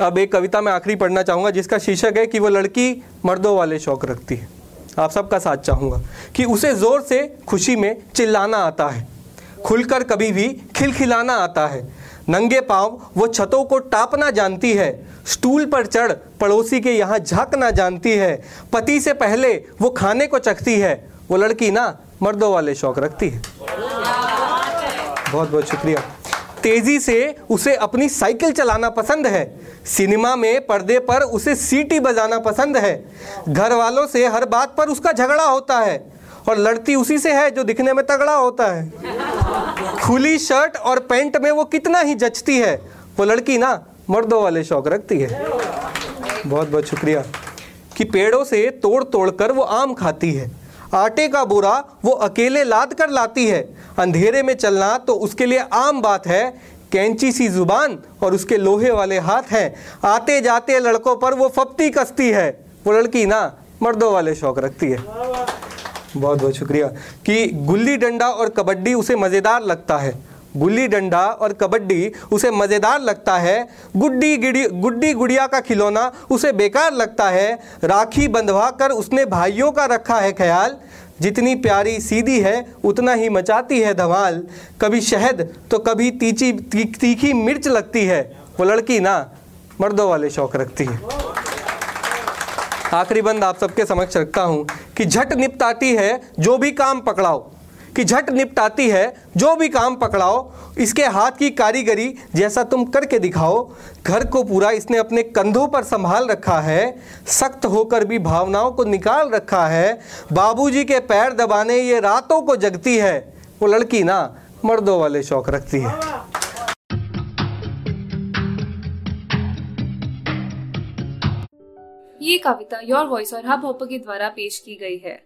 अब एक कविता मैं आखिरी पढ़ना चाहूँगा, जिसका शीर्षक है कि वो लड़की मर्दों वाले शौक रखती है। आप सबका साथ चाहूँगा कि उसे ज़ोर से खुशी में चिल्लाना आता है। खुलकर कभी भी खिलखिलाना आता है। नंगे पाँव वो छतों को टापना जानती है। स्टूल पर चढ़ पड़ोसी के यहाँ झांकना जानती है। पति से पहले वो खाने को चखती है। वो लड़की ना मर्दों वाले शौक रखती है। बहुत बहुत शुक्रिया। तेज़ी से उसे अपनी साइकिल चलाना पसंद है। सिनेमा में पर्दे पर उसे सीटी बजाना पसंद है। घर वालों से हर बात पर उसका झगड़ा होता है और लड़ती उसी से है जो दिखने में तगड़ा होता है। खुली शर्ट और पैंट में वो कितना ही जचती है। वो लड़की ना, मर्दों वाले शौक रखती है। बहुत बहुत शुक्रिया। कि पेड़ों से तोड़ तोड़ कर वो आम खाती है। आटे का बोरा वो अकेले लाद कर लाती है। अंधेरे में चलना तो उसके लिए आम बात है। कैंची सी ज़ुबान और उसके लोहे वाले हाथ हैं। आते जाते लड़कों पर वो फपती कसती है। वो लड़की ना, मर्दों वाले शौक रखती है। बहुत बहुत शुक्रिया। कि गुल्ली डंडा और कबड्डी उसे मज़ेदार लगता है। गुल्ली डंडा और कबड्डी उसे मज़ेदार लगता है। गुड्डी गिड़ी गुड्डी गुड़िया का खिलौना उसे बेकार लगता है। राखी बंधवा कर उसने भाइयों का रखा है ख्याल। जितनी प्यारी सीधी है उतना ही मचाती है धमाल। कभी शहद तो कभी तीची ती, तीखी मिर्च लगती है। वो लड़की ना मर्दों वाले शौक रखती है। आखिरी बंद आप सबके समक्ष रखता हूँ कि झट निपटाती है जो भी काम पकड़ाओ। कि झट निपटाती है, जो भी काम पकड़ाओ, इसके हाथ की कारीगरी जैसा तुम करके दिखाओ, घर को पूरा इसने अपने कंधों पर संभाल रखा है, सख्त होकर भी भावनाओं को निकाल रखा है, बाबूजी के पैर दबाने ये रातों को जगती है। वो लड़की ना, मर्दों वाले शौक रखती है। ये कविता योर वॉइस और हब हॉपर के द्वारा पेश की गई है।